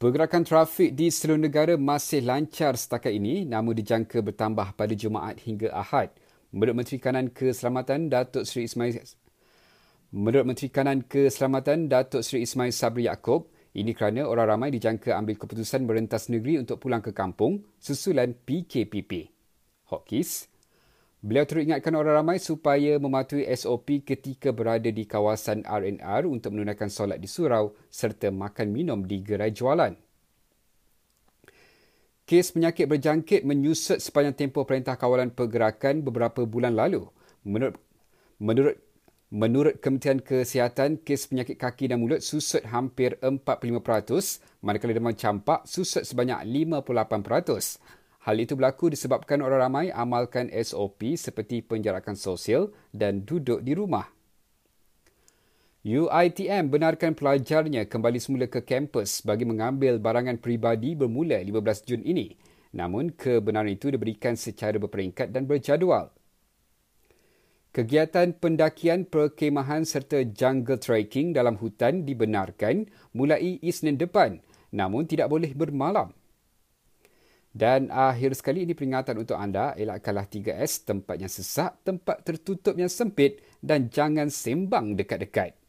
Pergerakan trafik di seluruh negara masih lancar setakat ini namun dijangka bertambah pada Jumaat hingga Ahad. Menurut Menteri Kanan Keselamatan Datuk Seri Ismail Menurut Menteri Kanan Keselamatan Datuk Seri Ismail Sabri Yaakob, ini kerana orang ramai dijangka ambil keputusan merentas negeri untuk pulang ke kampung susulan PKPP. Hawkis, beliau turut ingatkan orang ramai supaya mematuhi SOP ketika berada di kawasan RNR untuk menunaikan solat di surau serta makan minum di gerai jualan. Kes penyakit berjangkit menyusut sepanjang tempoh Perintah Kawalan Pergerakan beberapa bulan lalu. Menurut menurut menurut Kementerian Kesihatan, kes penyakit kaki dan mulut susut hampir 45%, manakala demam campak susut sebanyak 58%. Hal itu berlaku disebabkan orang ramai amalkan SOP seperti penjarakan sosial dan duduk di rumah. UITM benarkan pelajarnya kembali semula ke kampus bagi mengambil barangan peribadi bermula 15 Jun ini. Namun, kebenaran itu diberikan secara berperingkat dan berjadual. Kegiatan pendakian perkemahan serta jungle trekking dalam hutan dibenarkan mulai Isnin depan namun tidak boleh bermalam. Dan akhir sekali ini peringatan untuk anda, elakkanlah 3S, tempat yang sesak, tempat tertutup yang sempit dan jangan sembang dekat-dekat.